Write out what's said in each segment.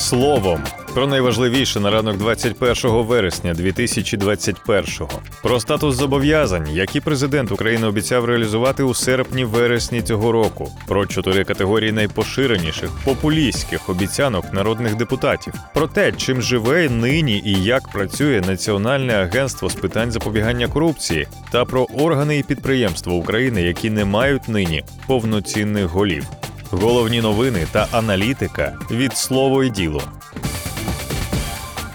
словом. Про найважливіше на ранок 21 вересня 2021-го. Про статус зобов'язань, які президент України обіцяв реалізувати у серпні-вересні цього року. Про чотири категорії найпоширеніших популістських обіцянок народних депутатів. Про те, чим живе нині і як працює Національне агентство з питань запобігання корупції, та про органи і підприємства України, які не мають нині повноцінних голів. Головні новини та аналітика від слово і діло.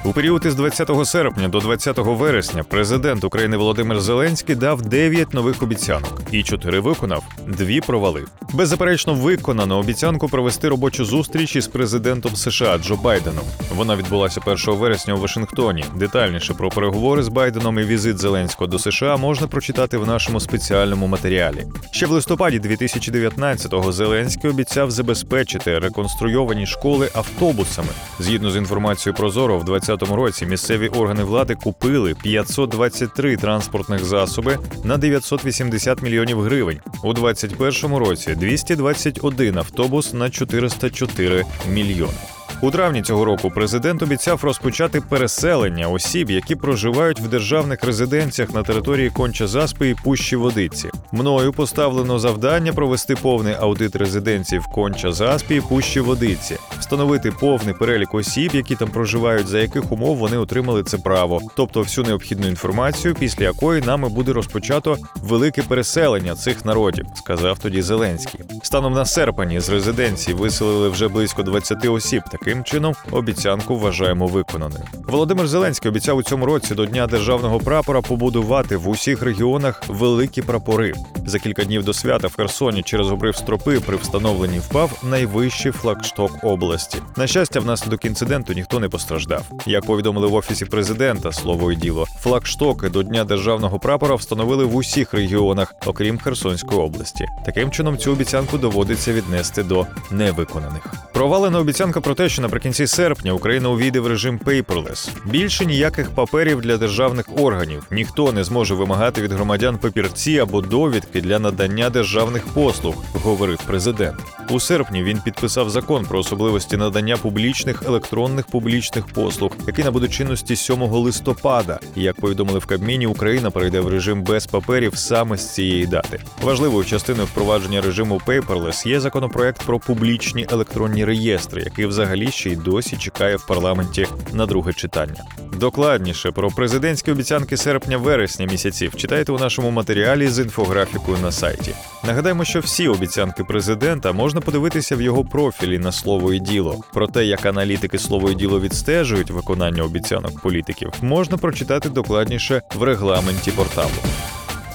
У період із 20 серпня до 20 вересня президент України Володимир Зеленський дав 9 нових обіцянок і 4 виконав, дві провалив. Беззаперечно виконано обіцянку провести робочу зустріч із президентом США Джо Байденом. Вона відбулася 1 вересня у Вашингтоні. Детальніше про переговори з Байденом і візит Зеленського до США можна прочитати в нашому спеціальному матеріалі. Ще в листопаді 2019-го Зеленський обіцяв забезпечити реконструйовані школи автобусами. Згідно з інформацією Прозоро, в 20 2020 році місцеві органи влади купили 523 транспортних засоби на 980 мільйонів гривень. У 2021 році 221 автобус на 404 мільйони. У травні цього року президент обіцяв розпочати переселення осіб, які проживають в державних резиденціях на території Конча Заспи і Пущі Водиці. Мною поставлено завдання провести повний аудит резиденцій в Конча Заспі і Пущі Водиці, встановити повний перелік осіб, які там проживають, за яких умов вони отримали це право, тобто всю необхідну інформацію, після якої нами буде розпочато велике переселення цих народів, сказав тоді Зеленський. Станом на серпень з резиденції виселили вже близько 20 осіб. Таким Таким чином, обіцянку вважаємо виконаною. Володимир Зеленський обіцяв у цьому році до Дня державного прапора побудувати в усіх регіонах великі прапори. За кілька днів до свята в Херсоні через обрив стропи при встановленні впав найвищий флагшток області. На щастя, внаслідок інциденту ніхто не постраждав. Як повідомили в офісі президента, слово й діло, флагштоки до Дня державного прапора встановили в усіх регіонах, окрім Херсонської області. Таким чином цю обіцянку доводиться віднести до невиконаних. Провалена обіцянка про те, що наприкінці серпня Україна увійде в режим paperless. Більше ніяких паперів для державних органів. Ніхто не зможе вимагати від громадян папірці або довідки для надання державних послуг, говорив президент. У серпні він підписав закон про особливості надання публічних електронних публічних послуг, який набуде чинності 7 листопада. Як повідомили в Кабміні, Україна перейде в режим без паперів саме з цієї дати. Важливою частиною впровадження режиму paperless є законопроект про публічні електронні реєстри, який взагалі ще й досі чекає в парламенті на друге читання. Докладніше про президентські обіцянки серпня-вересня місяців читайте у нашому матеріалі з інфографікою на сайті. Нагадаємо, що всі обіцянки президента можна подивитися в його профілі на слово і діло. Про те, як аналітики слово і діло відстежують виконання обіцянок політиків, можна прочитати докладніше в регламенті порталу.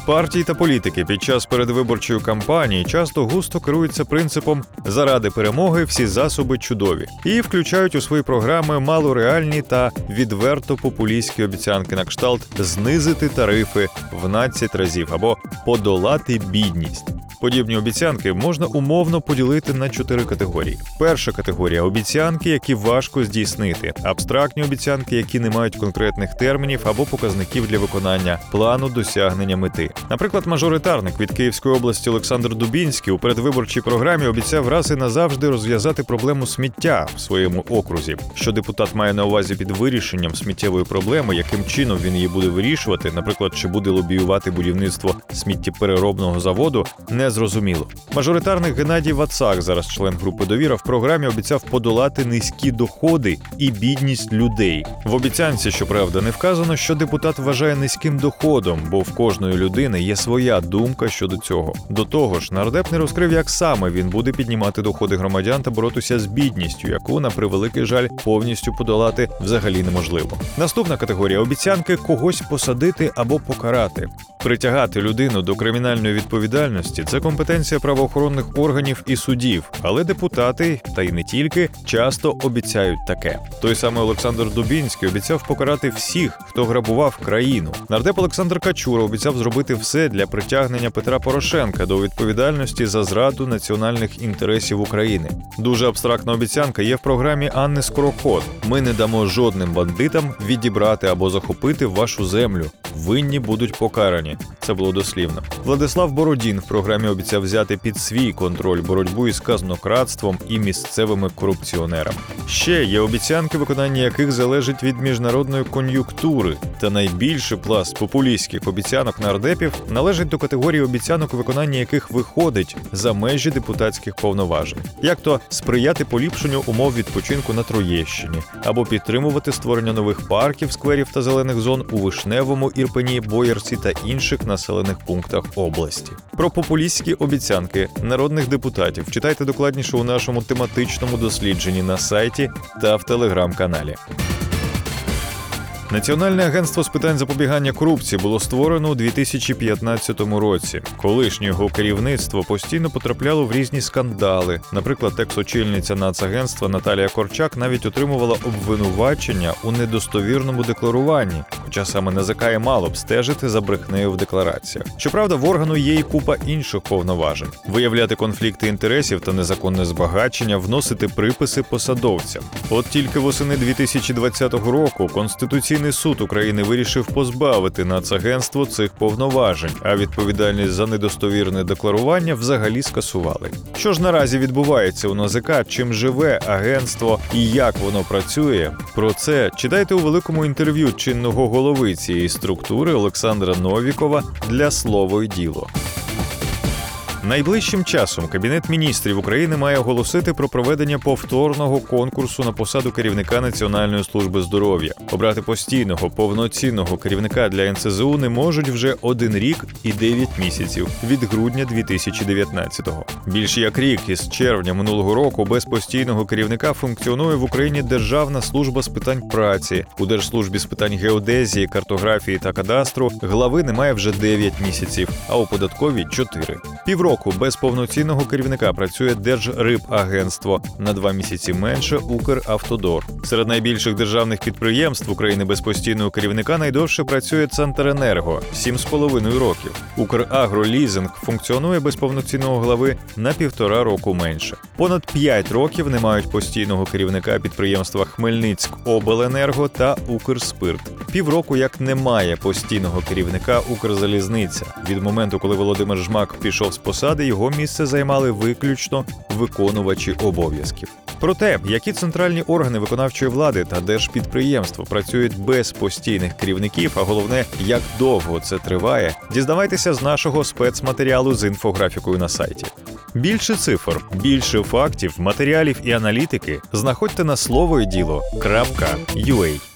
Партії та політики під час передвиборчої кампанії часто густо керуються принципом заради перемоги всі засоби чудові і включають у свої програми малореальні та відверто популістські обіцянки на кшталт знизити тарифи в 12 разів або подолати бідність. Подібні обіцянки можна умовно поділити на чотири категорії. Перша категорія обіцянки, які важко здійснити, абстрактні обіцянки, які не мають конкретних термінів або показників для виконання плану досягнення мети. Наприклад, мажоритарник від Київської області Олександр Дубінський у передвиборчій програмі обіцяв раз і назавжди розв'язати проблему сміття в своєму окрузі. Що депутат має на увазі під вирішенням сміттєвої проблеми, яким чином він її буде вирішувати, наприклад, чи буде лобіювати будівництво сміттєпереробного заводу, не зрозуміло. Мажоритарник Геннадій Вацак, зараз член групи довіра, в програмі обіцяв подолати низькі доходи і бідність людей. В обіцянці, щоправда, не вказано, що депутат вважає низьким доходом, бо в кожної людини є своя думка щодо цього. До того ж, нардеп не розкрив, як саме він буде піднімати доходи громадян та боротися з бідністю, яку на превеликий жаль повністю подолати взагалі неможливо. Наступна категорія обіцянки когось посадити або покарати. Притягати людину до кримінальної відповідальності це компетенція правоохоронних органів і судів, але депутати, та й не тільки, часто обіцяють таке. Той самий Олександр Дубінський обіцяв покарати всіх, хто грабував країну. Нардеп Олександр Качура обіцяв зробити все для притягнення Петра Порошенка до відповідальності за зраду національних інтересів України. Дуже абстрактна обіцянка є в програмі Анни Скороход. Ми не дамо жодним бандитам відібрати або захопити вашу землю. Винні будуть покарані. Це було дослівно. Владислав Бородін в програмі обіцяв взяти під свій контроль боротьбу із казнократством і місцевими корупціонерами. Ще є обіцянки, виконання яких залежить від міжнародної кон'юнктури. Та найбільший пласт популістських обіцянок нардепів належить до категорії обіцянок, виконання яких виходить за межі депутатських повноважень, як то сприяти поліпшенню умов відпочинку на Троєщині або підтримувати створення нових парків, скверів та зелених зон у Вишневому, Ірпені, Боярці та інших населених пунктах області. Про популістські обіцянки народних депутатів читайте докладніше у нашому тематичному дослідженні на сайті та в телеграм-каналі. Національне агентство з питань запобігання корупції було створено у 2015 році. Колишнє його керівництво постійно потрапляло в різні скандали. Наприклад, екс-очільниця нацагентства Наталія Корчак навіть отримувала обвинувачення у недостовірному декларуванні, хоча саме НАЗК і мало б стежити за брехнею в деклараціях. Щоправда, в органу є і купа інших повноважень: виявляти конфлікти інтересів та незаконне збагачення, вносити приписи посадовцям. От тільки восени 2020 року Конституційний суд України вирішив позбавити нацагентство цих повноважень, а відповідальність за недостовірне декларування взагалі скасували. Що ж наразі відбувається у НАЗК, чим живе агентство і як воно працює? Про це читайте у великому інтерв'ю чинного голови цієї структури Олександра Новікова для слово й діло. Найближчим часом Кабінет міністрів України має оголосити про проведення повторного конкурсу на посаду керівника Національної служби здоров'я. Обрати постійного повноцінного керівника для НСЗУ не можуть вже один рік і 9 місяців від грудня 2019-го. Більш як рік із червня минулого року без постійного керівника функціонує в Україні Державна служба з питань праці. У держслужбі з питань геодезії, картографії та кадастру глави немає вже 9 місяців, а у податковій 4. Півроку без повноцінного керівника працює Держрибагентство на два місяці менше Укравтодор. Серед найбільших державних підприємств України без постійного керівника найдовше працює Центренерго 7,5 років. Украгролізинг функціонує без повноцінного глави на півтора року менше. Понад 5 років не мають постійного керівника підприємства Хмельницькобленерго та Укрспирт. Півроку як немає постійного керівника Укрзалізниця. Від моменту, коли Володимир Жмак пішов з посади, його місце займали виключно виконувачі обов'язків. Про те, які центральні органи виконавчої влади та держпідприємства працюють без постійних керівників, а головне, як довго це триває, дізнавайтеся з нашого спецматеріалу з інфографікою на сайті. Більше цифр, більше фактів, матеріалів і аналітики знаходьте на слово і діло.ua.